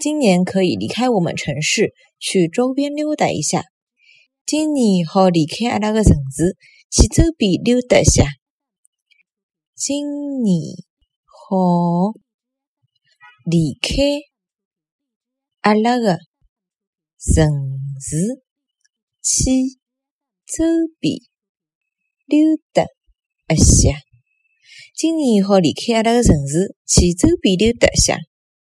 今年可以离开我们城市，去周边溜达一下。今年好离开阿拉个城市，去周边溜达一下。今年好离开阿拉个城市，去周边溜达一下。今年好离开阿拉个城市，去周边溜达一下。